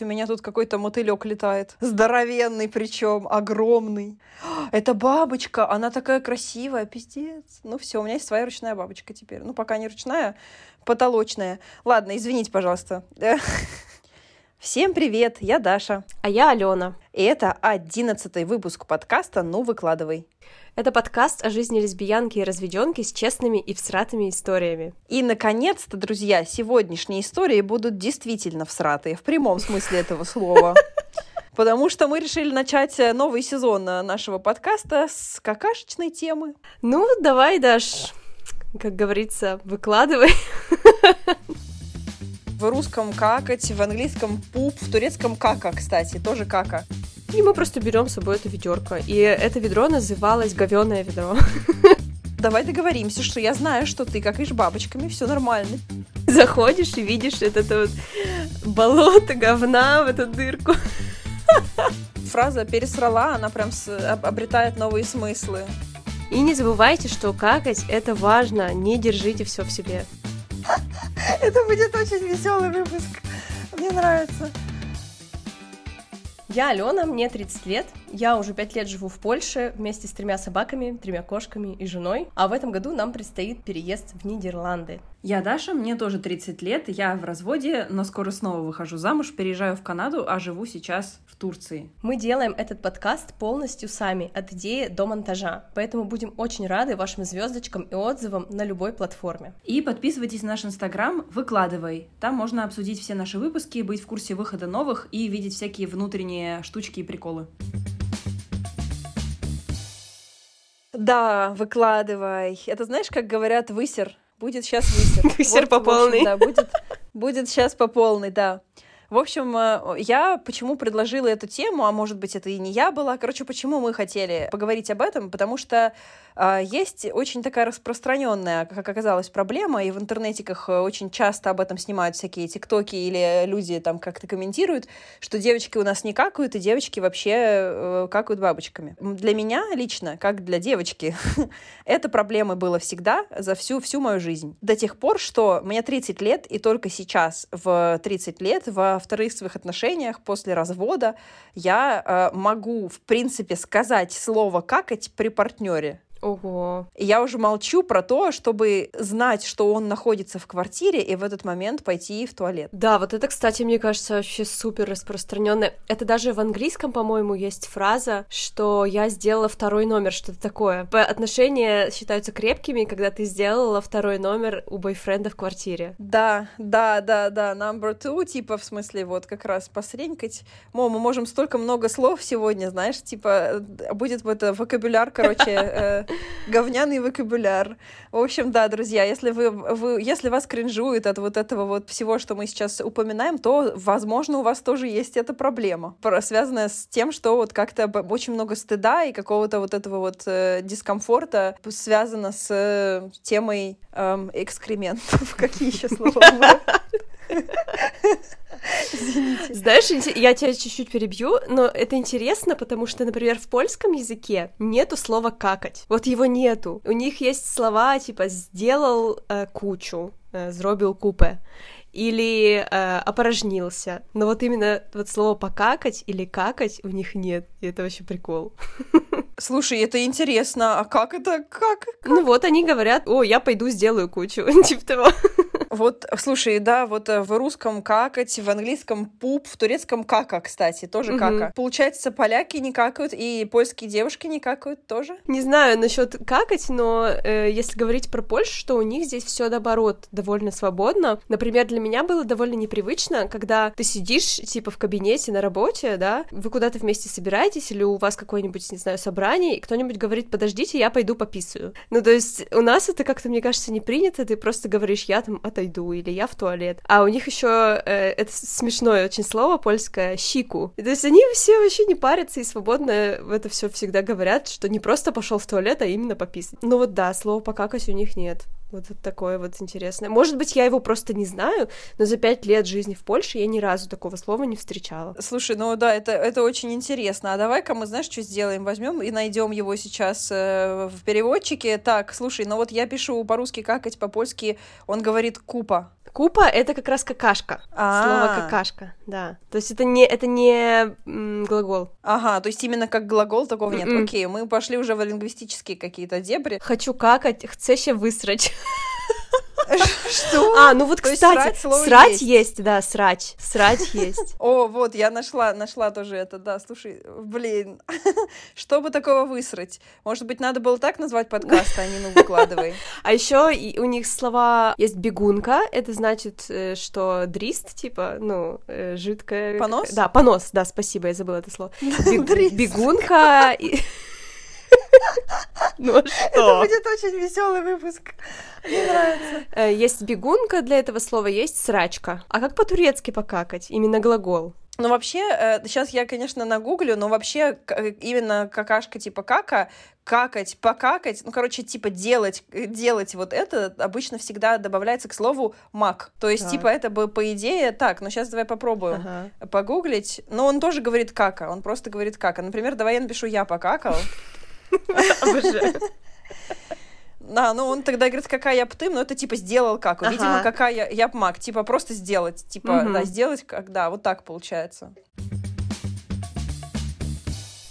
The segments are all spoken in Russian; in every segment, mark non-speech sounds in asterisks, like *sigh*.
У меня тут какой-то мотылек летает. Здоровенный причем, огромный. *gasps* Это бабочка, она такая красивая, пиздец. Ну все, у меня есть своя ручная бабочка теперь. Ну пока не ручная, потолочная. Ладно, извините, пожалуйста. *laughs* Всем привет, я Даша. А я Алена. И это одиннадцатый выпуск подкаста «Ну, выкладывай». Это подкаст о жизни лесбиянки и разведенки с честными и всратыми историями. И, наконец-то, друзья, сегодняшние истории будут действительно всратые, в прямом смысле этого слова. *laughs* Потому что мы решили начать э, новый сезон э, нашего подкаста с какашечной темы. Ну, давай, Даш, как говорится, выкладывай. В русском какать, в английском пуп, в турецком кака, кстати, тоже кака. И мы просто берем с собой это ведерко. И это ведро называлось говеное ведро. *laughs* Давай договоримся, что я знаю, что ты какаешь бабочками, все нормально. Заходишь и видишь это, это вот болото говна в эту дырку. *laughs* Фраза «пересрала», она прям с, обретает новые смыслы. И не забывайте, что какать — это важно, не держите все в себе. *laughs* Это будет очень веселый выпуск. Мне нравится. Я Алена, мне 30 лет, я уже пять лет живу в Польше вместе с тремя собаками, тремя кошками и женой, а в этом году нам предстоит переезд в Нидерланды. Я Даша, мне тоже 30 лет, я в разводе, но скоро снова выхожу замуж, переезжаю в Канаду, а живу сейчас в Турции. Мы делаем этот подкаст полностью сами, от идеи до монтажа, поэтому будем очень рады вашим звездочкам и отзывам на любой платформе. И подписывайтесь на наш инстаграм «Выкладывай». Там можно обсудить все наши выпуски, быть в курсе выхода новых и видеть всякие внутренние штучки и приколы. Да, выкладывай. Это знаешь, как говорят высер? Будет сейчас высер. *laughs* Высер вот, по полной. Да, будет, будет сейчас по полной, да. В общем, э, я почему предложила эту тему, а может быть, это и не я была. Короче, почему мы хотели поговорить об этом? Потому что э, есть очень такая распространенная, как оказалось, проблема, и в интернетиках э, очень часто об этом снимают всякие тиктоки или люди там как-то комментируют, что девочки у нас не какают, и девочки вообще э, какают бабочками. Для меня лично, как для девочки, *laughs* это проблемой было всегда за всю, всю мою жизнь. До тех пор, что мне 30 лет, и только сейчас в 30 лет в во вторых своих отношениях после развода я э, могу, в принципе, сказать слово «какать» при партнере. Ого. Я уже молчу про то, чтобы знать, что он находится в квартире, и в этот момент пойти в туалет. Да, вот это, кстати, мне кажется, вообще супер распространенное. Это даже в английском, по-моему, есть фраза, что я сделала второй номер, что-то такое. Отношения считаются крепкими, когда ты сделала второй номер у бойфренда в квартире. Да, да, да, да. Number two, типа, в смысле, вот как раз посренькать. Мо, мы можем столько много слов сегодня, знаешь, типа, будет вот это вокабуляр, короче, *laughs* э, говняный вокабуляр. В общем, да, друзья, если, вы, вы, если вас кринжует от вот этого вот всего, что мы сейчас упоминаем, то, возможно, у вас тоже есть эта проблема, связанная с тем, что вот как-то очень много стыда и какого-то вот этого вот э, дискомфорта связано с э, темой э, экскрементов. *laughs* Какие еще слова? *laughs* Извините. Знаешь, я тебя чуть-чуть перебью, но это интересно, потому что, например, в польском языке нету слова какать. Вот его нету. У них есть слова типа сделал э, кучу, э, зробил купе или э, опорожнился. Но вот именно вот слово покакать или какать у них нет. И это вообще прикол. Слушай, это интересно. А как это? Как? как? Ну вот они говорят, о, я пойду сделаю кучу. *laughs* типа того. Вот, слушай, да, вот э, в русском какать, в английском пуп, в турецком кака, кстати, тоже угу. кака. Получается, поляки не какают, и польские девушки не какают тоже? Не знаю насчет какать, но э, если говорить про Польшу, что у них здесь все наоборот довольно свободно. Например, для меня было довольно непривычно, когда ты сидишь, типа, в кабинете на работе, да, вы куда-то вместе собираетесь, или у вас какое-нибудь, не знаю, собрание, и кто-нибудь говорит, подождите, я пойду пописаю. Ну, то есть у нас это как-то, мне кажется, не принято, ты просто говоришь, я там отойду иду, или я в туалет. А у них еще э, это смешное очень слово польское щику. То есть они все вообще не парятся и свободно в это все всегда говорят, что не просто пошел в туалет, а именно пописать. Ну вот да, слова покакать у них нет Вот такое вот интересное. Может быть, я его просто не знаю, но за пять лет жизни в Польше я ни разу такого слова не встречала. Слушай, ну да, это, это очень интересно. А давай-ка мы, знаешь, что сделаем? Возьмем и найдем его сейчас э, в переводчике. Так, слушай, ну вот я пишу по-русски какать, по-польски он говорит купа. Купа — это как раз какашка. А. Слово какашка, да. То есть это не, это не м, глагол. Ага, то есть именно как глагол такого нет. Мгм. Окей, мы пошли уже в лингвистические какие-то дебри. Хочу какать, хце ще высрать. Что? А, ну вот, То есть кстати, срать срать есть. есть, да, срать. Срать *laughs* есть. О, вот, я нашла, нашла тоже это, да, слушай, блин, *laughs* что бы такого высрать? Может быть, надо было так назвать подкаст, а не ну выкладывай. *laughs* А еще у них слова есть бегунка, это значит, э, что дрист, типа, ну, э, жидкая... Понос? Да, понос, да, спасибо, я забыла это слово. Бегунка... Ну а Это что? будет очень веселый выпуск. Мне нравится. Э, Есть бегунка для этого слова, есть срачка. А как по-турецки покакать? Именно глагол. Ну, вообще, сейчас я, конечно, нагуглю, но вообще э, именно какашка типа кака, какать, покакать, ну, короче, типа делать, э, делать вот это обычно всегда добавляется к слову мак. То есть, Так. типа, это бы по идее так, но сейчас давай попробуем Ага. погуглить. Но он тоже говорит кака, он просто говорит кака. Например, давай я напишу я покакал. *laughs* Обожаю. Да, ну он тогда говорит, какая я птым, но это типа сделал как. Ага. Видимо, какая я, я маг. Типа просто сделать. Типа, да, сделать как, да, вот так получается.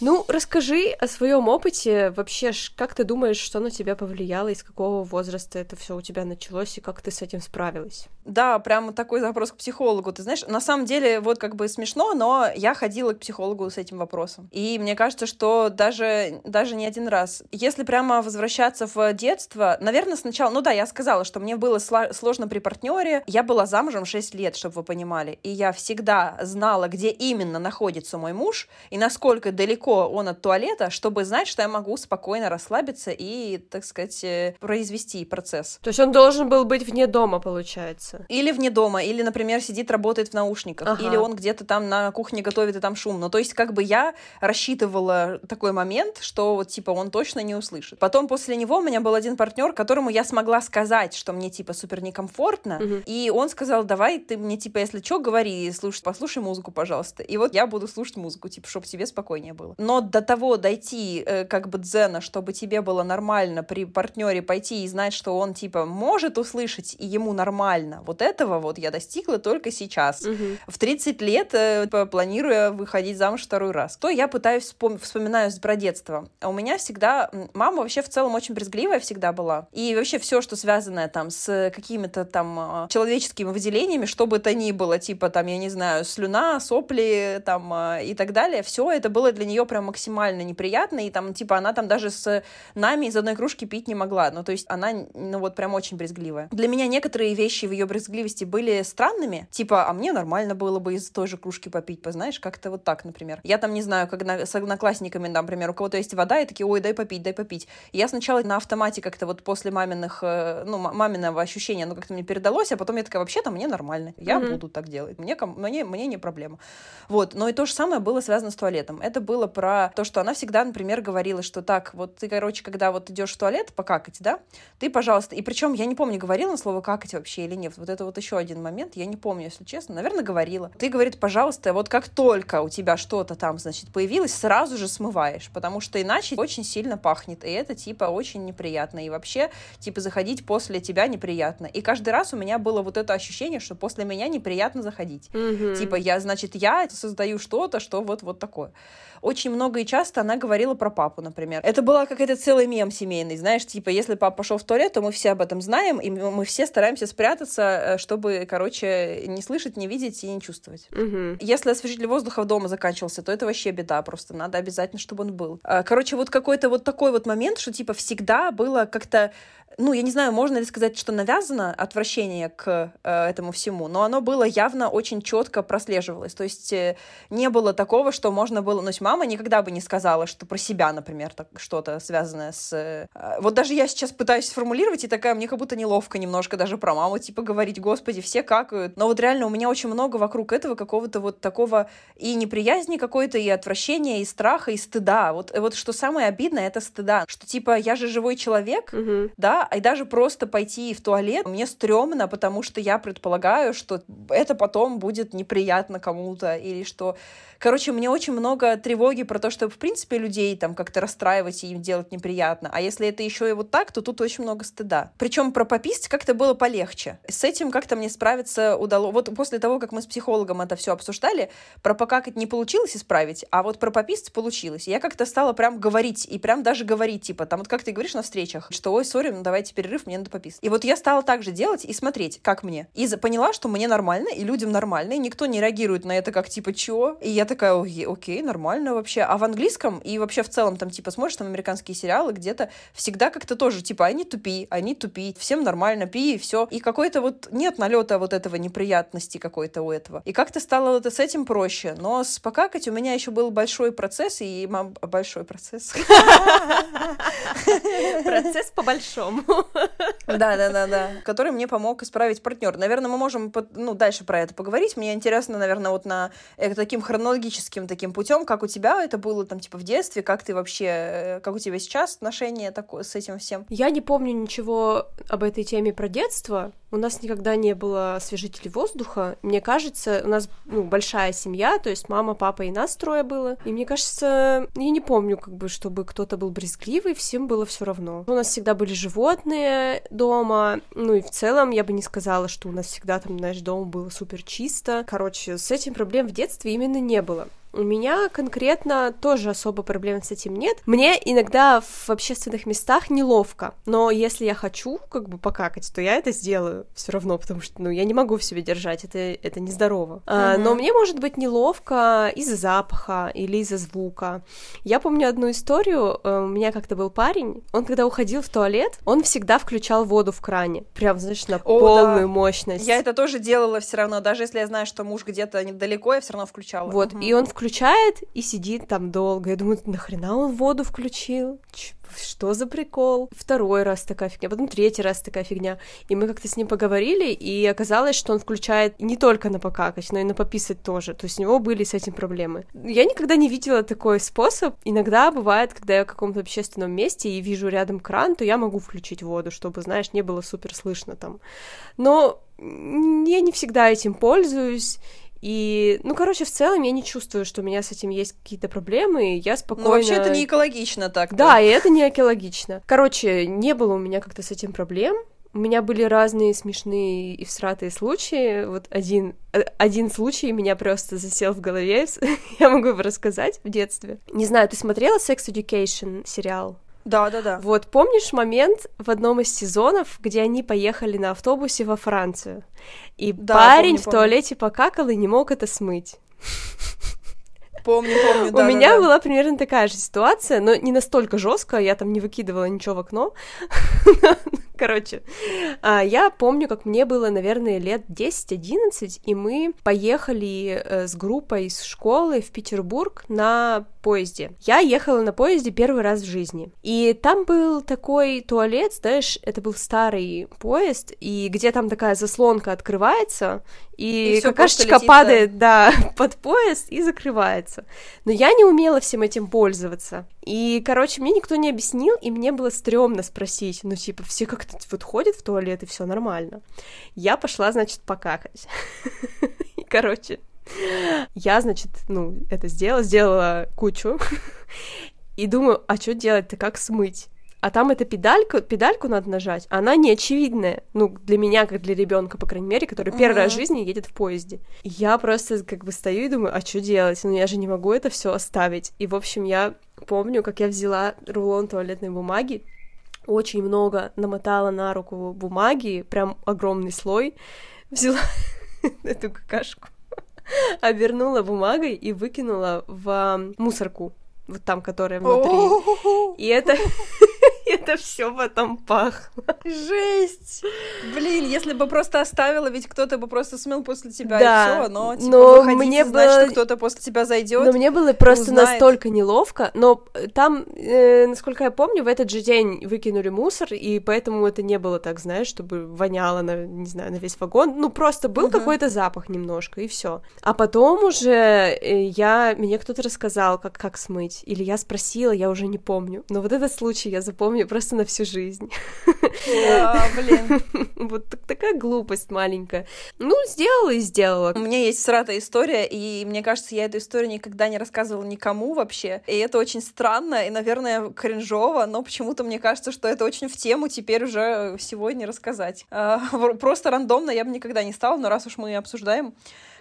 Ну, расскажи о своем опыте. Вообще, как ты думаешь, что на тебя повлияло, из какого возраста это все у тебя началось, и как ты с этим справилась? Да, прямо такой запрос к психологу. Ты знаешь, на самом деле, вот как бы смешно, но я ходила к психологу с этим вопросом. И мне кажется, что даже, даже не один раз. Если прямо возвращаться в детство, наверное, сначала, ну да, я сказала, что мне было сложно при партнере. Я была замужем 6 лет, чтобы вы понимали. И я всегда знала, где именно находится мой муж и насколько далеко он от туалета, чтобы знать, что я могу спокойно расслабиться и, так сказать, э, произвести процесс. То есть он должен был быть вне дома, получается. Или вне дома, или, например, сидит, работает в наушниках, Ага. или он где-то там на кухне готовит, и там шумно. То есть, как бы я рассчитывала такой момент, что вот, типа, он точно не услышит. Потом после него у меня был один партнер, которому я смогла сказать, что мне, типа, супер некомфортно, Мгм. и он сказал, давай ты мне, типа, если что, говори, слушай, послушай музыку, пожалуйста. И вот я буду слушать музыку, типа, чтобы тебе спокойнее было. Но до того дойти, э, как бы, дзена, чтобы тебе было нормально при партнере пойти и знать, что он, типа, может услышать, и ему нормально, вот этого вот я достигла только сейчас. Мгм. В 30 лет, э, планируя выходить замуж второй раз. То я пытаюсь вспом- вспоминаю с- про детство. А у меня всегда... Мама вообще в целом очень брезгливая всегда была. И вообще все, что связанное там с какими-то там а, человеческими выделениями, что бы то ни было, типа там, я не знаю, слюна, сопли там а, и так далее, все это было для нее прям максимально неприятно. И там, типа, она там даже с нами из одной кружки пить не могла. Ну, то есть она, ну, вот прям очень брезгливая. Для меня некоторые вещи в ее брезгливости были странными. Типа, а мне нормально было бы из той же кружки попить, познаешь, как-то вот так, например. Я там, не знаю, как на- с одноклассниками, например, у кого-то есть вода, и такие, ой, дай попить, дай попить. И я сначала на автомате как-то вот после маминых, э, ну, ма- маминого ощущения, ну, как-то мне передалось, а потом я такая, вообще-то мне нормально, я Мгм. буду так делать, мне, мне, мне не проблема. Вот, но и то же самое было связано с туалетом. Это было про то, что она всегда, например, говорила, что так, вот ты, короче, когда вот идешь в туалет покакать, да, ты, пожалуйста, и причем я не помню, говорила слово какать вообще или нет. Вот это вот еще один момент, я не помню, если честно. Наверное, говорила. Ты, говорит, пожалуйста, вот как только у тебя что-то там, значит, появилось, сразу же смываешь, потому что иначе очень сильно пахнет, и это, типа, очень неприятно. И вообще, типа, заходить после тебя неприятно. И каждый раз у меня было вот это ощущение, что после меня неприятно заходить. Мгм. Типа, я, значит, я создаю что-то, что вот, вот такое. Очень много и часто она говорила про папу, например. Это была какая-то целый мем семейный, знаешь, типа, если папа пошел в туалет, то мы все об этом знаем, и мы все стараемся спрятаться, э, чтобы, короче, не слышать, не видеть и не чувствовать. Мгм. Если освежитель воздуха в дома заканчивался, то это вообще беда, просто надо обязательно, чтобы он был. А, Короче, вот какой-то вот такой вот момент, что типа всегда было как-то, ну, я не знаю, можно ли сказать, что навязано отвращение к э, этому всему, но оно было явно очень четко прослеживалось. То есть э, не было такого, что можно было... Ну, то есть мама никогда бы не сказала, что про себя, например, так, что-то связанное с... э, э, Вот даже я сейчас пытаюсь сформулировать, и такая, мне как будто неловко немножко даже про маму, типа, говорить, господи, все какают. Но вот реально у меня очень много вокруг этого какого-то вот такого и неприязни какой-то, и отвращения, и страха, и стыда. Вот, вот что самое обидное, это стыда. Что, типа, я же живой человек, Мгм. да, и даже просто пойти в туалет мне стрёмно, потому что я предполагаю, что это потом будет неприятно кому-то, или что Короче, мне очень много тревоги про то, что, в принципе, людей там как-то расстраивать и им делать неприятно. А если это еще и вот так, то тут очень много стыда. Причем про пописть как-то было полегче. С этим как-то мне справиться удалось. Вот после того, как мы с психологом это все обсуждали, про покакать не получилось исправить, а вот про пописть получилось. Я как-то стала прям говорить, и прям даже говорить, типа, там вот как ты говоришь на встречах, что, ой, сори, ну давайте перерыв, мне надо пописать. И вот я стала так же делать и смотреть, как мне. И поняла, что мне нормально, и людям нормально, и никто не реагирует на это как, типа, чего? И я такая, окей, нормально вообще. А в английском и вообще в целом там, типа, смотришь там американские сериалы, где-то всегда как-то тоже, типа, они тупи, они тупи, всем нормально, пи, и все. И какой-то вот нет налета вот этого неприятности какой-то у этого. И как-то стало это с этим проще. Но с покакать у меня еще был большой процесс, и мам... большой процесс. Процесс по большому. Да, да, да, да. Который мне помог исправить партнер. Наверное, мы можем ну, дальше про это поговорить. Мне интересно, наверное, вот на э, таким хронологическим таким путем, как у тебя это было там типа в детстве, как ты вообще, э, как у тебя сейчас отношения такое с этим всем? Я не помню ничего об этой теме про детство. У нас никогда не было освежителей воздуха. Мне кажется, у нас ну, большая семья, то есть мама, папа и нас трое было. И мне кажется, я не помню, как бы, чтобы кто-то был брезгливый, всем было все равно. У нас всегда были животные дома, ну и в целом я бы не сказала, что у нас всегда там, знаешь, дом был супер чисто. Короче, с этим проблем в детстве именно не было. У меня конкретно тоже особо проблем с этим нет. Мне иногда в общественных местах неловко, но если я хочу как бы покакать, то я это сделаю все равно, потому что, ну, я не могу в себе держать, это, это нездорово. Uh-huh. А, но мне может быть неловко из-за запаха или из-за звука. Я помню одну историю, э, у меня как-то был парень, он когда уходил в туалет, он всегда включал воду в кране, прям, знаешь, на О, полную да. мощность. Я это тоже делала все равно, даже если я знаю, что муж где-то недалеко, я все равно включала. Вот, uh-huh. и он включал включает и сидит там долго. Я думаю, нахрена он воду включил? что за прикол? Второй раз такая фигня, потом третий раз такая фигня. И мы как-то с ним поговорили, и оказалось, что он включает не только на покакать, но и на пописать тоже. То есть у него были с этим проблемы. Я никогда не видела такой способ. Иногда бывает, когда я в каком-то общественном месте и вижу рядом кран, то я могу включить воду, чтобы, знаешь, не было супер слышно там. Но я не всегда этим пользуюсь, и, ну, короче, в целом я не чувствую, что у меня с этим есть какие-то проблемы, я спокойно... Ну, вообще это не экологично так. Да, и это не экологично. Короче, не было у меня как-то с этим проблем, у меня были разные смешные и всратые случаи. Вот один, э, один случай меня просто засел в голове. *laughs* Я могу его рассказать в детстве. Не знаю, ты смотрела Sex Education сериал? Да, да, да. Вот помнишь момент в одном из сезонов, где они поехали на автобусе во Францию, и да, парень помню, в туалете помню. покакал и не мог это смыть. Помню, помню, да. У меня была примерно такая же ситуация, но не настолько жесткая, я там не выкидывала ничего в окно. *laughs* Короче, а, я помню, как мне было, наверное, лет 10-11, и мы поехали э, с группой из школы в Петербург на поезде. Я ехала на поезде первый раз в жизни. И там был такой туалет, знаешь, это был старый поезд, и где там такая заслонка открывается, и, и какашечка падает, *laughs* да, под поезд и закрывается. Но я не умела всем этим пользоваться. И, короче, мне никто не объяснил, и мне было стрёмно спросить, ну, типа, все как-то вот ходят в туалет, и все нормально. Я пошла, значит, покакать. *laughs* И, короче, я, значит, ну, это сделала, сделала кучу. *laughs* И думаю, а что делать-то, как смыть? А там эта педалька, педальку надо нажать, она не очевидная, ну, для меня, как для ребенка, по крайней мере, который первый раз в жизни едет в поезде. Я просто как бы стою и думаю, а что делать? Ну, я же не могу это все оставить. И, в общем, я помню, как я взяла рулон туалетной бумаги, очень много намотала на руку бумаги, прям огромный слой, *laughs* взяла *laughs* эту какашку, *laughs* обернула бумагой и выкинула в мусорку, вот там, которая внутри. И это *laughs* это все потом пахло. Жесть! Блин, если бы просто оставила, ведь кто-то бы просто смыл после тебя да, и все, но типа но мне знать, было... что кто-то после тебя зайдет. Но мне было просто узнает. настолько неловко, но там, э, насколько я помню, в этот же день выкинули мусор, и поэтому это не было так, знаешь, чтобы воняло на, не знаю, на весь вагон. Ну, просто был угу. какой-то запах немножко, и все. А потом уже э, я, мне кто-то рассказал, как, как смыть, или я спросила, я уже не помню. Но вот этот случай я запомню просто на всю жизнь. Да, блин. *laughs* Вот такая глупость маленькая. Ну, сделала и сделала. У меня есть сратая история, и мне кажется, я эту историю никогда не рассказывала никому вообще. И это очень странно и, наверное, кринжово, но почему-то мне кажется, что это очень в тему теперь уже сегодня рассказать. А, *laughs* просто рандомно я бы никогда не стала, но раз уж мы обсуждаем,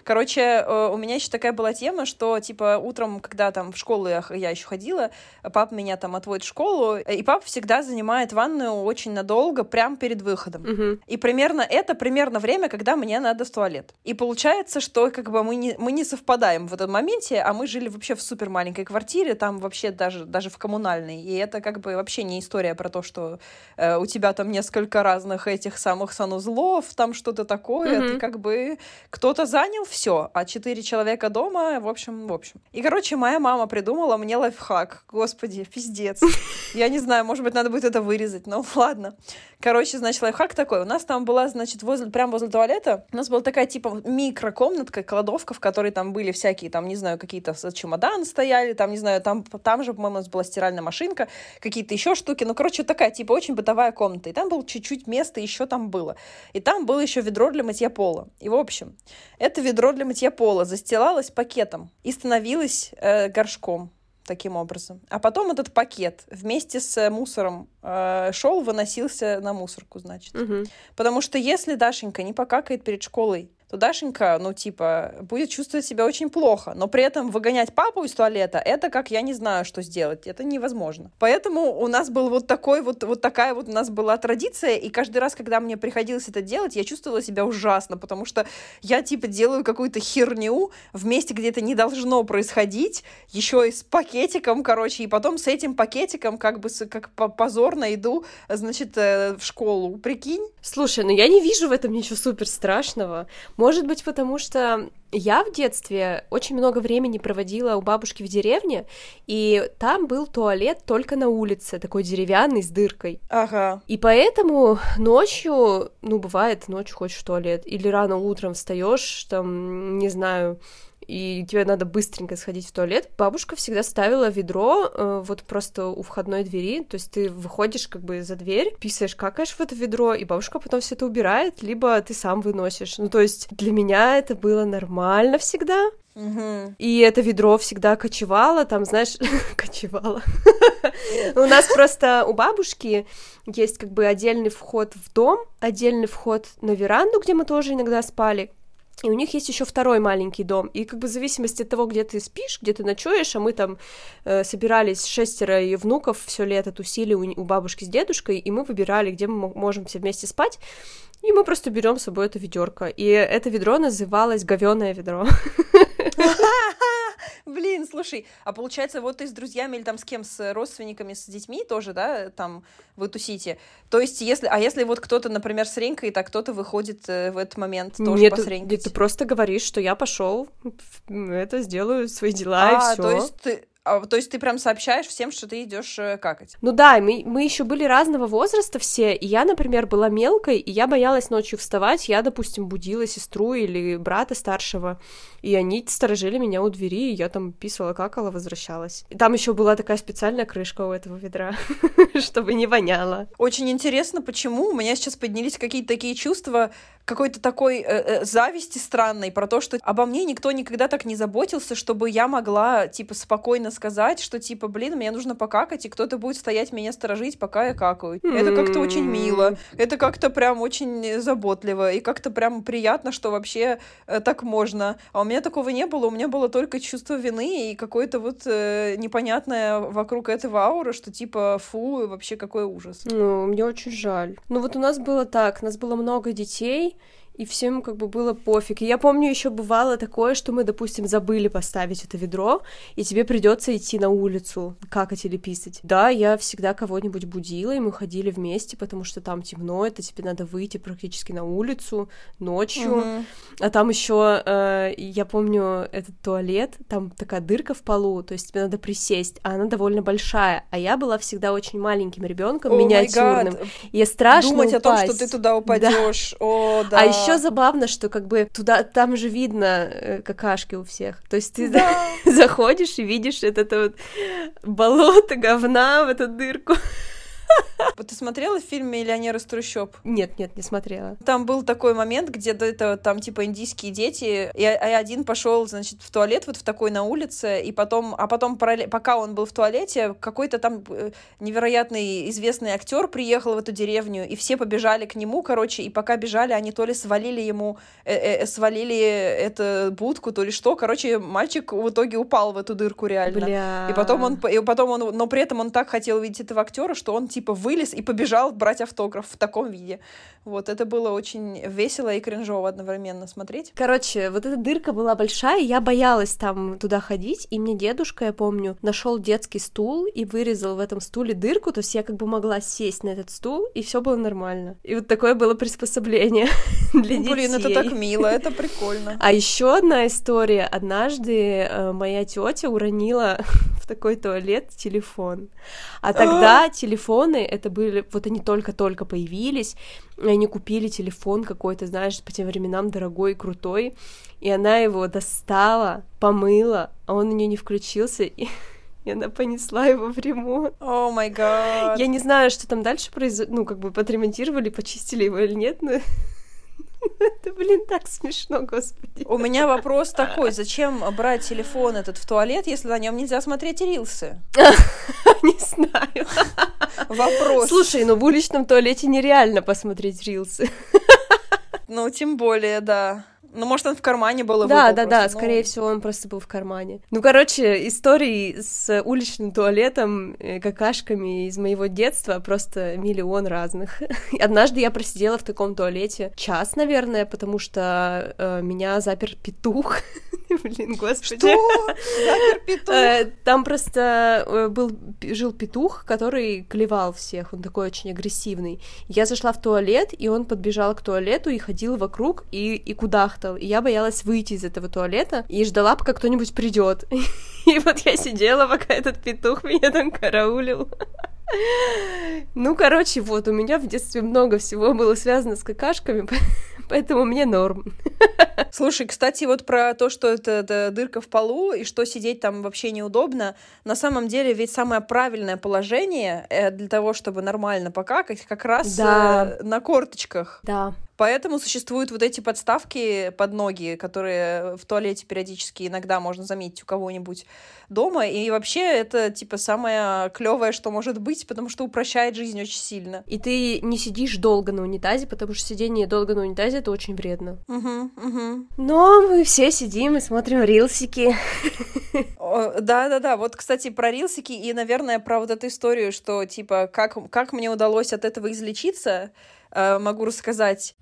Короче, э, у меня еще такая была тема, что, типа, утром, когда там в школу я, я еще ходила, папа меня там отводит в школу, и папа всегда занимает ванную очень надолго, прямо перед выходом. Угу. И примерно это примерно время, когда мне надо в туалет. И получается, что как бы мы не, мы не совпадаем в этом моменте, а мы жили вообще в супер маленькой квартире, там вообще даже, даже в коммунальной. И это как бы вообще не история про то, что э, у тебя там несколько разных этих самых санузлов, там что-то такое. Угу. Ты как бы кто-то занял все, а четыре человека дома, в общем, в общем. И, короче, моя мама придумала мне лайфхак. Господи, пиздец. *laughs* Я не знаю, может быть, надо будет это вырезать, но *laughs* ладно. Короче, значит, лайфхак такой. У нас там была, значит, возле, прямо возле туалета, у нас была такая, типа, микрокомнатка, кладовка, в которой там были всякие, там, не знаю, какие-то чемоданы стояли, там, не знаю, там, там же, по-моему, у нас была стиральная машинка, какие-то еще штуки. Ну, короче, такая, типа, очень бытовая комната. И там было чуть-чуть места еще там было. И там было еще ведро для мытья пола. И, в общем, это ведро ведро для мытья пола застилалось пакетом и становилось э, горшком таким образом. А потом этот пакет вместе с мусором э, шел, выносился на мусорку, значит. Угу. Потому что если Дашенька не покакает перед школой то Дашенька, ну, типа, будет чувствовать себя очень плохо. Но при этом выгонять папу из туалета, это как я не знаю, что сделать. Это невозможно. Поэтому у нас был вот такой вот, вот такая вот у нас была традиция, и каждый раз, когда мне приходилось это делать, я чувствовала себя ужасно, потому что я, типа, делаю какую-то херню в месте, где это не должно происходить, еще и с пакетиком, короче, и потом с этим пакетиком как бы как позорно иду, значит, э, в школу. Прикинь? Слушай, ну я не вижу в этом ничего супер страшного. Может быть, потому что я в детстве очень много времени проводила у бабушки в деревне, и там был туалет только на улице, такой деревянный с дыркой. Ага. И поэтому ночью, ну, бывает, ночью хочешь в туалет, или рано утром встаешь, там, не знаю, и тебе надо быстренько сходить в туалет, бабушка всегда ставила ведро э, вот просто у входной двери, то есть ты выходишь как бы за дверь, писаешь, какаешь в это ведро, и бабушка потом все это убирает, либо ты сам выносишь. Ну, то есть для меня это было нормально всегда. Угу. И это ведро всегда кочевало, там, знаешь, *laughs* кочевало. У нас просто у бабушки есть как бы отдельный вход в дом, отдельный вход на веранду, где мы тоже иногда спали, и у них есть еще второй маленький дом. И как бы в зависимости от того, где ты спишь, где ты ночуешь, а мы там э, собирались шестеро и внуков все лето тусили у, у бабушки с дедушкой, и мы выбирали, где мы можем все вместе спать. И мы просто берем с собой это ведерко. И это ведро называлось говеное ведро. *laughs* Блин, слушай, а получается, вот ты с друзьями или там с кем, с родственниками, с детьми тоже, да, там вы тусите? То есть, если, а если вот кто-то, например, с Ренькой, так кто-то выходит э, в этот момент тоже Нет, посренькать? Ты просто говоришь, что я пошел, это сделаю свои дела а, и все. то есть ты, то есть ты прям сообщаешь всем, что ты идешь э, какать? Ну да, мы, мы еще были разного возраста все, и я, например, была мелкой, и я боялась ночью вставать, я, допустим, будила сестру или брата старшего, и они сторожили меня у двери, и я там писала, какала, возвращалась. И там еще была такая специальная крышка у этого ведра, *laughs* чтобы не воняло. Очень интересно, почему у меня сейчас поднялись какие-то такие чувства, какой-то такой э, э, зависти странной про то, что обо мне никто никогда так не заботился, чтобы я могла, типа, спокойно сказать, что, типа, блин, мне нужно покакать, и кто-то будет стоять меня сторожить, пока я какаю. Это как-то очень мило, это как-то прям очень заботливо, и как-то прям приятно, что вообще э, так можно. А у меня такого не было, у меня было только чувство вины и какое-то вот э, непонятное вокруг этого аура, что, типа, фу, вообще какой ужас. Ну, мне очень жаль. Ну, вот у нас было так, у нас было много детей, и всем как бы было пофиг. И я помню, еще бывало такое, что мы, допустим, забыли поставить это ведро, и тебе придется идти на улицу, какать или писать. Да, я всегда кого-нибудь будила, и мы ходили вместе, потому что там темно, это тебе надо выйти практически на улицу ночью. Угу. А там еще, э, я помню, этот туалет, там такая дырка в полу, то есть тебе надо присесть, а она довольно большая. А я была всегда очень маленьким ребенком, миниатюрным. И страшно Думать упасть. о том, что ты туда упадешь. Да. О, да. А еще забавно, что как бы туда, там же видно э, какашки у всех. То есть ты да. *laughs* заходишь и видишь это, это вот болото говна в эту дырку. *laughs* Ты смотрела фильм «Миллионер из трущоб»? Нет, нет, не смотрела. Там был такой момент, где это там типа индийские дети, и один пошел, значит, в туалет вот в такой на улице, и потом, а потом, пока он был в туалете, какой-то там э, невероятный известный актер приехал в эту деревню, и все побежали к нему, короче, и пока бежали, они то ли свалили ему, э -э свалили эту будку, то ли что, короче, мальчик в итоге упал в эту дырку реально. Бля. И потом он, и потом он, но при этом он так хотел видеть этого актера, что он типа вылез и побежал брать автограф в таком виде. Вот, это было очень весело и кринжово одновременно смотреть. Короче, вот эта дырка была большая, я боялась там туда ходить, и мне дедушка, я помню, нашел детский стул и вырезал в этом стуле дырку, то есть я как бы могла сесть на этот стул, и все было нормально. И вот такое было приспособление *laughs* для детей. Блин, это так мило, это прикольно. А еще одна история. Однажды э, моя тетя уронила *laughs* в такой туалет телефон. А *gasps* тогда телефоны, это были, вот они только-только появились, и они купили телефон какой-то, знаешь, по тем временам дорогой и крутой, и она его достала, помыла, а он у нее не включился, и *laughs* и она понесла его в ремонт. О май гад. Я не знаю, что там дальше произошло, ну, как бы подремонтировали, почистили его или нет, но это, блин, так смешно, господи. У меня вопрос такой, зачем брать телефон этот в туалет, если на нем нельзя смотреть рилсы? *laughs* Не знаю. Вопрос. Слушай, ну в уличном туалете нереально посмотреть рилсы. Ну, тем более, да. Ну, может, он в кармане был Да, да, да, скорее ну... всего, он просто был в кармане. Ну, короче, истории с уличным туалетом, э, какашками из моего детства просто миллион разных. *laughs* Однажды я просидела в таком туалете час, наверное, потому что э, меня запер петух. *laughs* Блин, господи. Что? Запер петух? Э, там просто э, был, жил петух, который клевал всех, он такой очень агрессивный. Я зашла в туалет, и он подбежал к туалету и ходил вокруг, и, и кудахтал кудахтал, и я боялась выйти из этого туалета и ждала, пока кто-нибудь придет. *laughs* И вот я сидела, пока этот петух меня там караулил. Ну, короче, вот, у меня в детстве много всего было связано с какашками, *laughs* поэтому мне норм. Слушай, кстати, вот про то, что это, это дырка в полу и что сидеть там вообще неудобно, на самом деле ведь самое правильное положение э, для того, чтобы нормально покакать, как раз да. Э, на корточках. Да. Поэтому существуют вот эти подставки под ноги, которые в туалете периодически иногда можно заметить у кого-нибудь дома. И вообще это типа самое клевое, что может быть, потому что упрощает жизнь очень сильно. И ты не сидишь долго на унитазе, потому что сидение долго на унитазе это очень вредно. Угу, угу. Но мы все сидим и смотрим рилсики. Да, да, да. Вот, кстати, про рилсики и, наверное, про вот эту историю, что типа как, как мне удалось от этого излечиться. Э, могу рассказать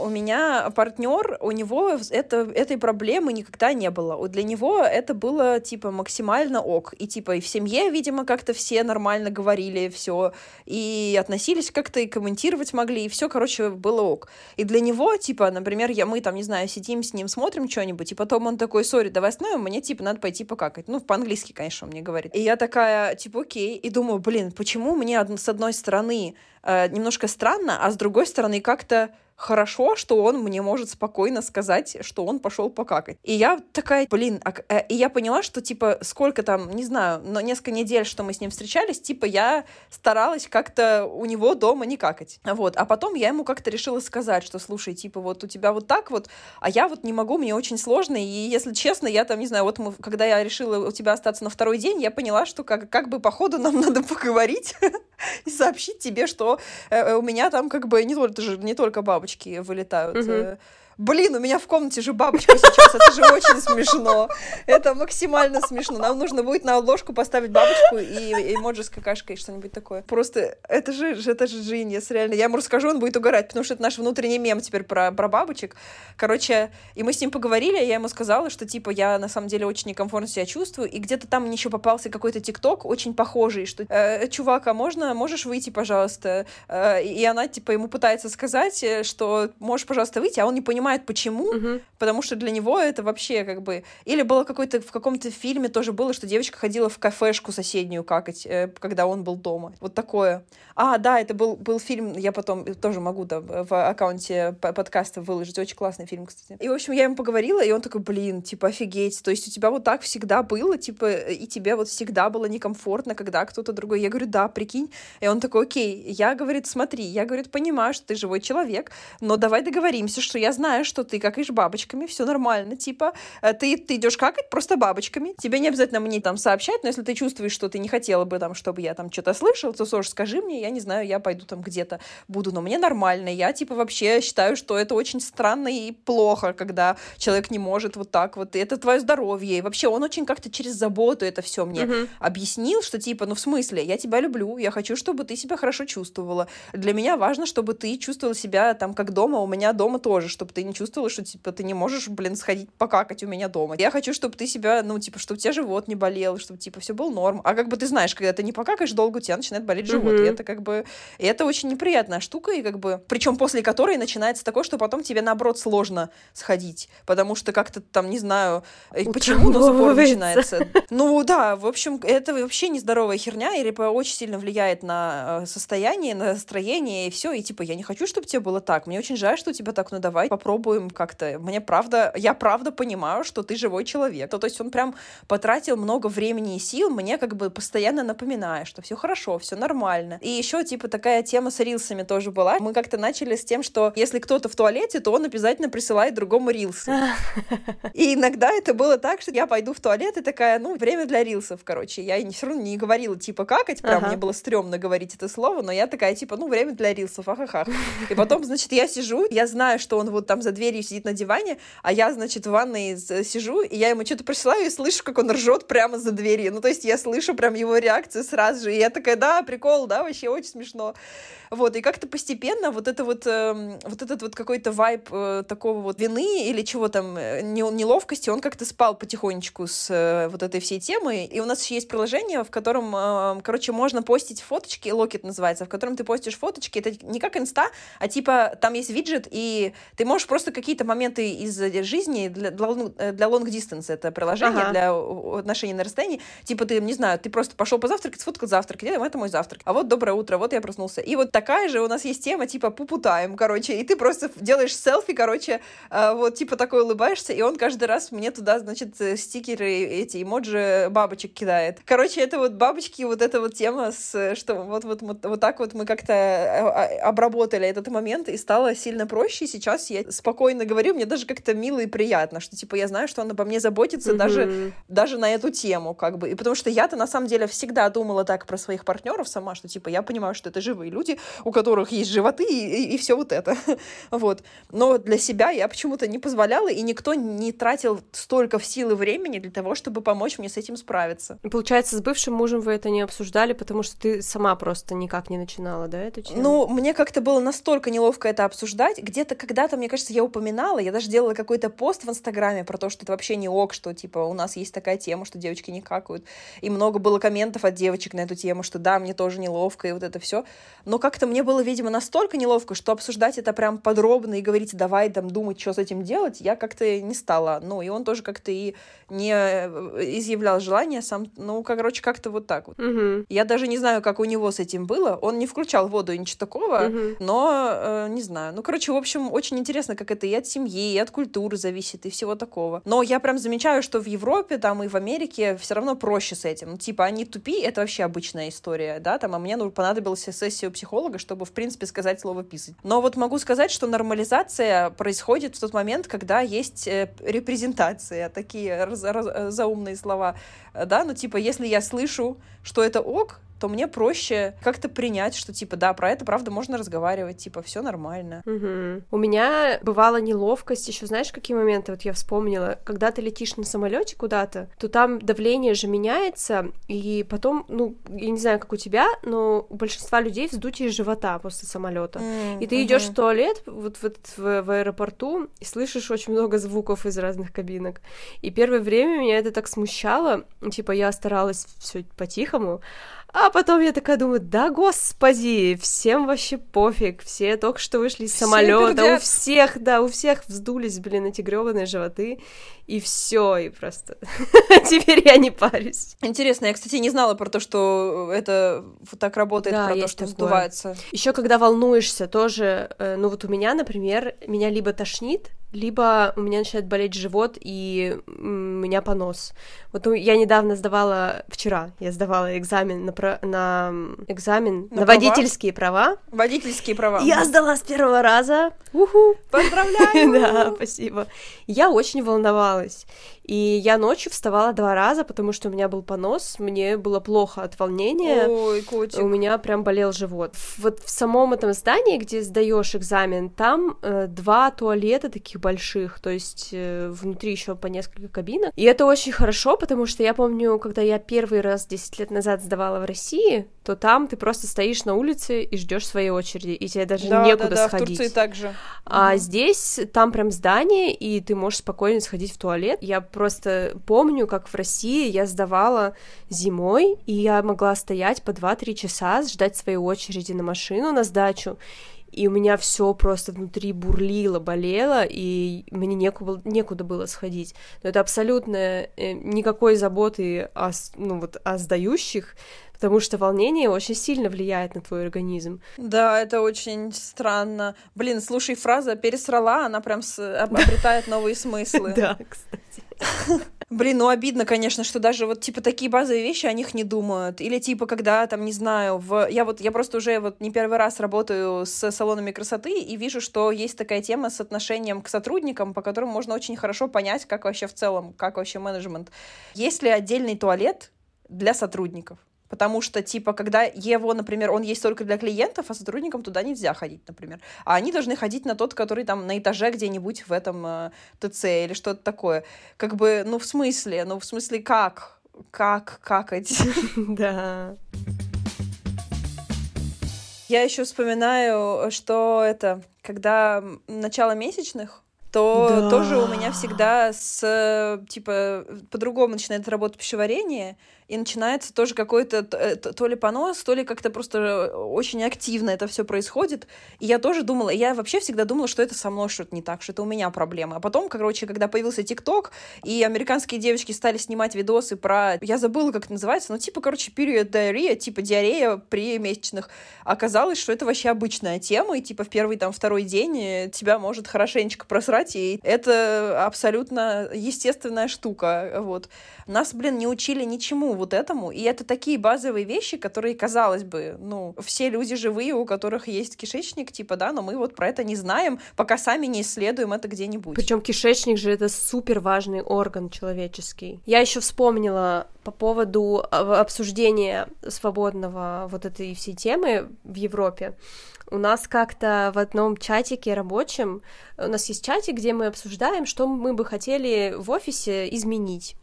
у меня партнер, у него это, этой проблемы никогда не было. Для него это было, типа, максимально ок. И, типа, и в семье, видимо, как-то все нормально говорили все, и относились как-то, и комментировать могли, и все, короче, было ок. И для него, типа, например, я, мы там, не знаю, сидим с ним, смотрим что-нибудь, и потом он такой, сори, давай остановим, мне, типа, надо пойти покакать. Ну, по-английски, конечно, он мне говорит. И я такая, типа, окей, и думаю, блин, почему мне с одной стороны э, немножко странно, а с другой стороны как-то хорошо, что он мне может спокойно сказать, что он пошел покакать. И я такая, блин, а, э, и я поняла, что, типа, сколько там, не знаю, но несколько недель, что мы с ним встречались, типа, я старалась как-то у него дома не какать. Вот, а потом я ему как-то решила сказать, что, слушай, типа, вот у тебя вот так вот, а я вот не могу, мне очень сложно, и, если честно, я там, не знаю, вот мы, когда я решила у тебя остаться на второй день, я поняла, что как, как бы, походу, нам *laughs* надо поговорить *laughs* и сообщить тебе, что э, э, у меня там, как бы, не только, не только бабушка, бабочки вылетают. Угу. Блин, у меня в комнате же бабочка сейчас, это же очень смешно. Это максимально смешно. Нам нужно будет на обложку поставить бабочку и эмоджи с какашкой, что-нибудь такое. Просто это же, это же genius, реально. Я ему расскажу, он будет угорать, потому что это наш внутренний мем теперь про, про бабочек. Короче, и мы с ним поговорили, я ему сказала, что, типа, я на самом деле очень некомфортно себя чувствую, и где-то там мне еще попался какой-то тикток очень похожий, что, э, чувак, а можно, можешь выйти, пожалуйста? Э, и она, типа, ему пытается сказать, э, что можешь, пожалуйста, выйти, а он не понимает, понимает, почему, Мгм. потому что для него это вообще как бы... Или было какой-то в каком-то фильме тоже было, что девочка ходила в кафешку соседнюю какать, э, когда он был дома. Вот такое. А, да, это был, был фильм, я потом тоже могу да, в аккаунте подкаста выложить. Очень классный фильм, кстати. И, в общем, я ему поговорила, и он такой, блин, типа, офигеть. То есть у тебя вот так всегда было, типа, и тебе вот всегда было некомфортно, когда кто-то другой. Я говорю, да, прикинь. И он такой, окей. Я, говорит, смотри, я, говорит, понимаю, что ты живой человек, но давай договоримся, что я знаю, что ты какаешь бабочками, все нормально, типа, э, ты, ты идешь какать просто бабочками. Тебе не обязательно мне там сообщать, но если ты чувствуешь, что ты не хотела бы там, чтобы я там что-то слышал, то, Сош, скажи мне, я не знаю, я пойду там где-то буду, но мне нормально. Я, типа, вообще считаю, что это очень странно и плохо, когда человек не может вот так вот, и это твое здоровье. И вообще он очень как-то через заботу это все мне Мгм. объяснил, что типа, ну в смысле, я тебя люблю, я хочу, чтобы ты себя хорошо чувствовала. Для меня важно, чтобы ты чувствовала себя там как дома, у меня дома тоже, чтобы ты не чувствовала, что типа ты не можешь, блин, сходить покакать у меня дома. Я хочу, чтобы ты себя, ну типа, чтобы у тебя живот не болел, чтобы типа все был норм. А как бы ты знаешь, когда ты не покакаешь долго, у тебя начинает болеть живот. Мгм. И это как бы, и это очень неприятная штука, и как бы, причем после которой начинается такое, что потом тебе наоборот сложно сходить, потому что как-то там, не знаю, почему до сих пор Утрамбовывается. начинается. Ну да, в общем, это вообще нездоровая херня, и типа, очень сильно влияет на э, состояние, на настроение, и все. И типа, я не хочу, чтобы тебе было так. Мне очень жаль, что у тебя так, ну давай попробуем как-то. Мне правда, я правда понимаю, что ты живой человек. То, то есть он прям потратил много времени и сил, мне как бы постоянно напоминая, что все хорошо, все нормально. И еще типа такая тема с рилсами тоже была. Мы как-то начали с тем, что если кто-то в туалете, то он обязательно присылает другому рилсы. *laughs* И иногда это было так, что я пойду в туалет и такая, ну, время для рилсов, короче. Я все равно не говорила, типа, какать, прям Ага. мне было стрёмно говорить это слово, но я такая, типа, ну, время для рилсов, ахахах. И потом, значит, я сижу, я знаю, что он вот там за дверью сидит на диване, а я, значит, в ванной с- сижу, и я ему что-то присылаю и слышу, как он ржет прямо за дверью. Ну, то есть я слышу прям его реакцию сразу же, и я такая, да, прикол, да, вообще очень смешно. Вот, и как-то постепенно вот это вот, эм, вот этот вот какой-то вайб э, такого вот вины или чего там, э, не- неловкости, он как-то спал потихонечку с э, вот этой всей темой. И у нас еще есть приложение, в котором, э, короче, можно постить фоточки, Локет называется, в котором ты постишь фоточки. Это не как инста, а типа там есть виджет, и ты можешь просто какие-то моменты из э, жизни для, для, э, для long distance это приложение Ага. для о- отношений на расстоянии. Типа ты, не знаю, ты просто пошел позавтракать, сфоткал завтрак, и это мой завтрак. А вот доброе утро, вот я проснулся. И вот такая же у нас есть тема, типа пупу тайм, короче, и ты просто делаешь селфи, короче, вот типа такой улыбаешься, и он каждый раз мне туда, значит, э, стикеры, эти эмоджи бабочек кидает. Короче, это вот бабочки, вот эта вот тема, с, э, что вот, вот, вот, вот так вот мы как-то э, а, обработали этот момент, и стало сильно проще, и сейчас я спокойно говорю, мне даже как-то мило и приятно, что, типа, я знаю, что он обо мне заботится, даже Мгм. даже на эту тему, как бы. И потому что я-то на самом деле всегда думала так про своих партнеров сама, что типа я понимаю, что это живые люди, у которых есть животы и, все вот это. *laughs* вот. Но для себя я почему-то не позволяла, и никто не тратил столько сил и времени для того, чтобы помочь мне с этим справиться. И Получается, с бывшим мужем вы это не обсуждали, потому что ты сама просто никак не начинала, да, эту тему? Ну, мне как-то было настолько неловко это обсуждать. Где-то когда-то, мне кажется, я упоминала, я даже делала какой-то пост в Инстаграме про то, что это вообще не ок, что, типа, у нас есть такая тема, что девочки не какают. И много было комментов от девочек на эту тему, что да, мне тоже неловко, и вот это все. Но как-то мне было, видимо, настолько неловко, что обсуждать это прям подробно и говорить, давай там думать, что с этим делать, я как-то не стала. Ну, и он тоже как-то и не э, изъявлял желания сам, ну, короче, как-то вот так вот. Мгм. Я даже не знаю, как у него с этим было. Он не включал воду и ничего такого, Мгм. но э, не знаю. Ну, короче, в общем, очень интересно, как это и от семьи, и от культуры зависит, и всего такого. Но я прям замечаю, что в Европе там и в Америке все равно проще с этим. Ну, типа, они тупи, это вообще обычная история, да, там, а мне ну, понадобилась сессия у психолога, чтобы, в принципе, сказать слово писать. Но вот могу сказать, что нормализация происходит в тот момент, когда есть э, репрезентация, такие раз- раз- э, заумные слова, э, да, ну, типа, если я слышу, что это ок, то мне проще как-то принять, что, типа, да, про это, правда, можно разговаривать, типа, все нормально. Мгм. У меня бывала неловкость, еще знаешь, какие моменты, вот я вспомнила, когда ты летишь на самолете куда-то, то там давление же меняется, и потом, ну, я не знаю, как у тебя, но у большинства людей вздутие живота после самолета. И ты идешь в туалет вот в, этот- в, в аэропорту и слышишь очень много звуков из разных кабинок. И первое время меня это так смущало. Типа я старалась все по-тихому. А потом я такая думаю, да господи, всем вообще пофиг, все только что вышли из самолета, у всех, да, у всех вздулись, блин, эти грёбаные животы, и все, и просто *laughs* теперь я не парюсь. Интересно, я, кстати, не знала про то, что это вот так работает, да, про то, что такое. вздувается. Еще когда волнуешься, тоже, э, ну вот у меня, например, меня либо тошнит, либо у меня начинает болеть живот и у меня понос. Вот я недавно сдавала, вчера я сдавала экзамен на, про, на экзамен на, на права? водительские права. Водительские права. Я сдала с первого раза. Уху! *laughs* Поздравляю! Да, спасибо. Я очень волновалась. И я ночью вставала два раза, потому что у меня был понос, мне было плохо от волнения. Ой, котик. У меня прям болел живот. Вот в самом этом здании, где сдаешь экзамен, там э, два туалета таких больших, то есть э, внутри еще по несколько кабинок. И это очень хорошо, потому что я помню, когда я первый раз 10 лет назад сдавала в России, то там ты просто стоишь на улице и ждешь своей очереди, и тебе даже да, некуда да, да, сходить. В Турции также. А угу. здесь там прям здание, и ты можешь спокойно сходить в туалет. Я просто помню, как в России я сдавала зимой, и я могла стоять по 2-3 часа, ждать своей очереди на машину на сдачу, и у меня все просто внутри бурлило, болело, и мне некуда, некуда было сходить. Но это абсолютно э, никакой заботы о, ну, вот, о сдающих, потому что волнение очень сильно влияет на твой организм. Да, это очень странно. Блин, слушай, фраза «пересрала», она прям с... обретает новые смыслы. *laughs* Да, кстати. *laughs* Блин, ну обидно, конечно, что даже вот, типа, такие базовые вещи о них не думают. Или, типа, когда, там, не знаю, в... Я вот, я просто уже вот не первый раз работаю с салонами красоты и вижу, что есть такая тема с отношением к сотрудникам, по которым можно очень хорошо понять, как вообще в целом, как вообще менеджмент. Есть ли отдельный туалет для сотрудников? Потому что, типа, когда его, например, он есть только для клиентов, а сотрудникам туда нельзя ходить, например. А они должны ходить на тот, который там на этаже где-нибудь в этом э, ТЦ или что-то такое. Как бы, ну, в смысле? Ну, в смысле, как? Как какать? *laughs* Да. Я еще вспоминаю, что это, когда начало месячных, то да. тоже у меня всегда с, типа, по-другому начинает работать пищеварение, и начинается тоже какой-то э, то ли понос, то ли как-то просто очень активно это все происходит. И я тоже думала, я вообще всегда думала, что это со мной что-то не так, что это у меня проблемы. А потом, короче, когда появился ТикТок, и американские девочки стали снимать видосы про... Я забыла, как это называется, но типа, короче, период диарея, типа диарея при месячных. Оказалось, что это вообще обычная тема, и типа в первый там второй день э, тебя может хорошенечко просрать, и это абсолютно естественная штука, вот. Нас, блин, не учили ничему вот этому, и это такие базовые вещи, которые, казалось бы, ну, все люди живые, у которых есть кишечник, типа, да, но мы вот про это не знаем, пока сами не исследуем это где-нибудь. Причем кишечник же это супер важный орган человеческий. Я еще вспомнила по поводу а, обсуждения свободного вот этой всей темы в Европе. У нас как-то в одном чатике рабочем, у нас есть чатик, где мы обсуждаем, что мы бы хотели в офисе изменить.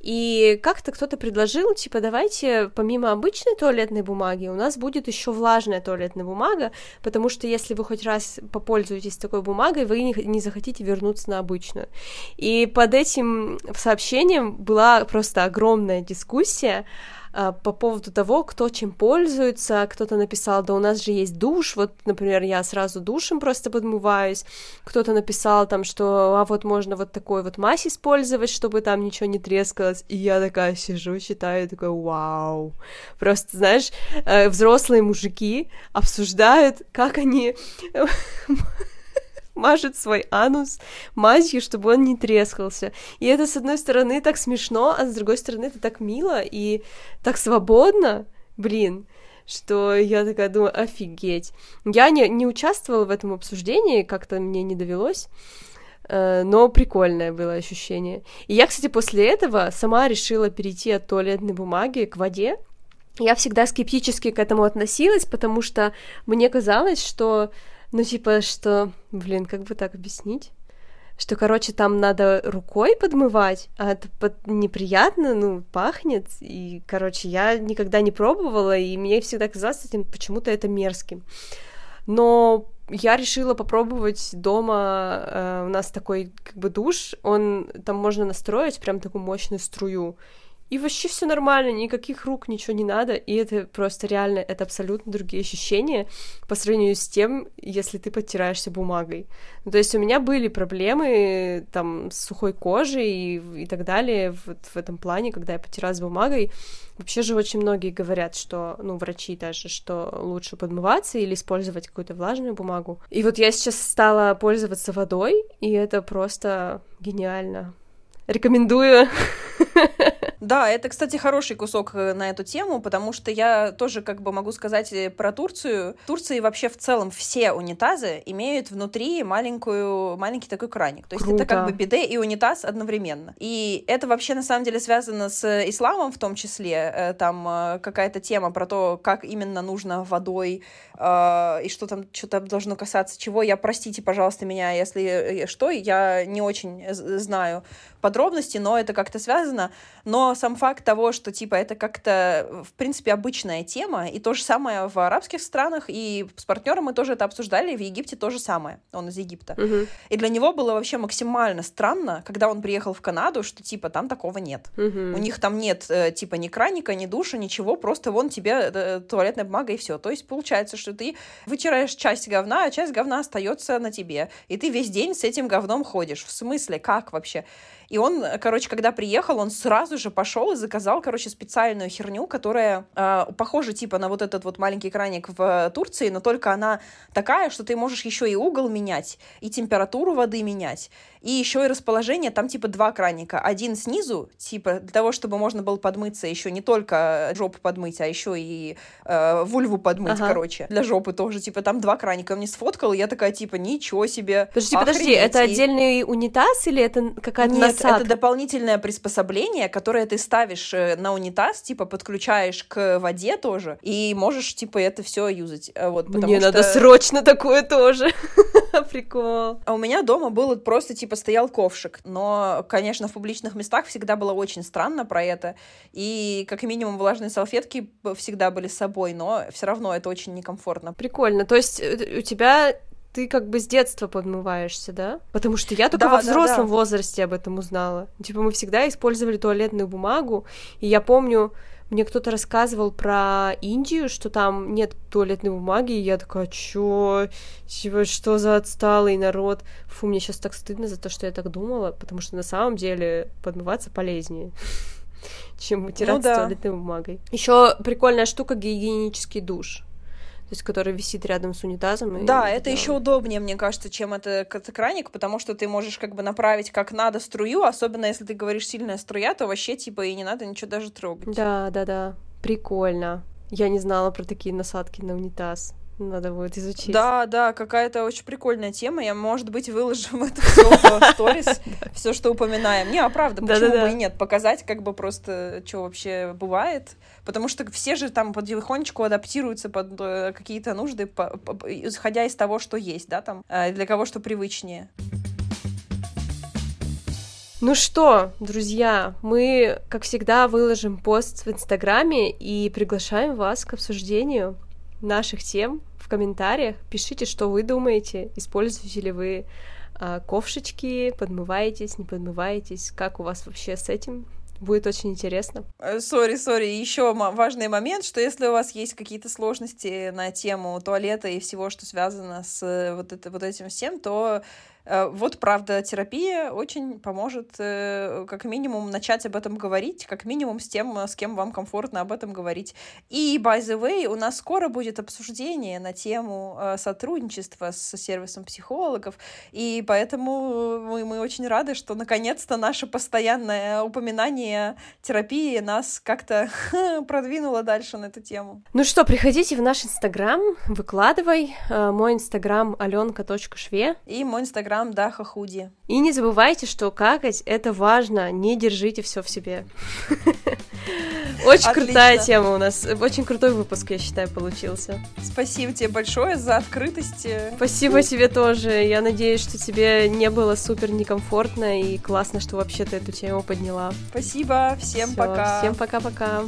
И как-то кто-то предложил, типа, давайте помимо обычной туалетной бумаги у нас будет еще влажная туалетная бумага, потому что если вы хоть раз попользуетесь такой бумагой, вы не, захотите вернуться на обычную. И под этим сообщением была просто огромная дискуссия, а, по поводу того, кто чем пользуется. Кто-то написал, да у нас же есть душ, вот, например, я сразу душем просто подмываюсь. Кто-то написал там, что а вот можно вот такой вот мазь использовать, чтобы там ничего не трескалось. И я такая сижу, читаю, такой, вау. Просто, знаешь, э, взрослые мужики обсуждают, как они *laughs* *laughs* мажет свой анус мазью, чтобы он не трескался. И это, с одной стороны, так смешно, а с другой стороны, это так мило и так свободно, блин, что я такая думаю, офигеть. Я не, не участвовала в этом обсуждении, как-то мне не довелось, э, но прикольное было ощущение. И я, кстати, после этого сама решила перейти от туалетной бумаги к воде. Я всегда скептически к этому относилась, потому что мне казалось, что ну, типа, что, блин, как бы так объяснить? Что, короче, там надо рукой подмывать, а это под... неприятно, ну, пахнет. И, короче, я никогда не пробовала, и мне всегда казалось этим почему-то это мерзким. Но я решила попробовать дома. Э, у нас такой как бы душ, он там можно настроить прям такую мощную струю. И вообще все нормально, никаких рук, ничего не надо, и это просто реально, это абсолютно другие ощущения по сравнению с тем, если ты подтираешься бумагой. Ну, то есть у меня были проблемы там с сухой кожей и, и так далее вот в этом плане, когда я подтиралась бумагой. Вообще же очень многие говорят, что, ну, врачи даже, что лучше подмываться или использовать какую-то влажную бумагу. И вот я сейчас стала пользоваться водой, и это просто гениально. Рекомендую. *laughs* Да, это, кстати, хороший кусок э, на эту тему, потому что я тоже как бы могу сказать э, про Турцию. В Турции вообще в целом все унитазы имеют внутри маленькую, маленький такой краник. То есть Круто. это как бы биде и унитаз одновременно. И это вообще на самом деле связано с исламом в том числе. Э, там какая-то тема про то, как именно нужно водой и что там что-то должно касаться чего. Я, простите, пожалуйста, меня, если что, я не очень знаю подробности, но это как-то связано. Но сам факт того, что, типа, это как-то, в принципе, обычная тема, и то же самое в арабских странах, и с партнером мы тоже это обсуждали, и в Египте то же самое. Он из Египта. Угу. И для него было вообще максимально странно, когда он приехал в Канаду, что, типа, там такого нет. Угу. У них там нет, э, типа, ни краника, ни душа, ничего, просто вон тебе э, туалетная бумага и все. То есть получается, что ты вытираешь часть говна, а часть говна остается на тебе. И ты весь день с этим говном ходишь. В смысле, как вообще? И он, короче, когда приехал, он сразу же пошел и заказал, короче, специальную херню, которая э, похожа типа на вот этот вот маленький краник в Турции, но только она такая, что ты можешь еще и угол менять, и температуру воды менять, и еще и расположение, там типа два краника. Один снизу, типа для того, чтобы можно было подмыться, еще не только жопу подмыть, а еще и э, вульву подмыть, ага. короче. Для жопы тоже, типа там два краника. Он мне сфоткал, и я такая, типа, ничего себе. Подожди, охренеть. подожди, это отдельный унитаз или это какая-то Нет, насадка? это дополнительное приспособление, которое ты ставишь э, на унитаз, типа подключаешь к воде тоже, и можешь, типа, это все юзать. Э, вот, Мне что... надо срочно такое тоже. *laughs* Прикол. А у меня дома было просто, типа, стоял ковшик. Но, конечно, в публичных местах всегда было очень странно про это. И, как минимум, влажные салфетки всегда были с собой, но все равно это очень некомфортно. Прикольно. То есть э, у тебя ты как бы с детства подмываешься, да? Потому что я только да, во взрослом да, да. возрасте об этом узнала. Типа мы всегда использовали туалетную бумагу, и я помню, мне кто-то рассказывал про Индию, что там нет туалетной бумаги, и я такая, чё? Чего, что за отсталый народ? Фу, мне сейчас так стыдно за то, что я так думала, потому что на самом деле подмываться полезнее *laughs* чем вытираться ну, да. туалетной бумагой. Еще прикольная штука гигиенический душ есть который висит рядом с унитазом. Да, это еще удобнее, мне кажется, чем это краник, потому что ты можешь как бы направить как надо струю, особенно если ты говоришь сильная струя, то вообще типа и не надо ничего даже трогать. Да, да, да, прикольно. Я не знала про такие насадки на унитаз. Надо будет изучить. Да, да, какая-то очень прикольная тема. Я, может быть, *laughs* все в сторис, *laughs* все, что упоминаем. Не, а правда, почему бы и нет? Показать, как бы просто, что вообще бывает. Потому что все же там потихонечку адаптируются под э, какие-то нужды, исходя из того, что есть, да, там, э, для кого что привычнее. Ну что, друзья, мы, как всегда, выложим пост в Инстаграме и приглашаем вас к обсуждению наших тем в комментариях. Пишите, что вы думаете, используете ли вы а, ковшечки, подмываетесь, не подмываетесь, как у вас вообще с этим Будет очень интересно. Э, сори, сори. Еще важный момент, что если у вас есть какие-то сложности на тему туалета и всего, что связано с э, вот, это, вот этим всем, то Э, вот, правда, терапия очень поможет э, как минимум начать об этом говорить, как минимум с тем, с кем вам комфортно об этом говорить. И, by the way, у нас скоро будет обсуждение на тему э, сотрудничества с сервисом психологов, и поэтому мы, мы очень рады, что наконец-то наше постоянное упоминание терапии нас как-то *laughs* продвинуло дальше на эту тему. Ну что, приходите в наш инстаграм, выкладывай. Мой инстаграм аленка.шве. И мой инстаграм Инстаграм Даха Худи. И не забывайте, что какать — это важно, не держите все в себе. *laughs* Очень крутая тема у нас, очень крутой выпуск, я считаю, получился. Спасибо тебе большое за открытость. Спасибо тебе тоже, я надеюсь, что тебе не было супер некомфортно и классно, что вообще ты эту тему подняла. Спасибо, всем пока. Всем пока-пока.